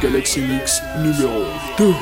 Galaxy Mix numéro 2.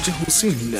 وجه صين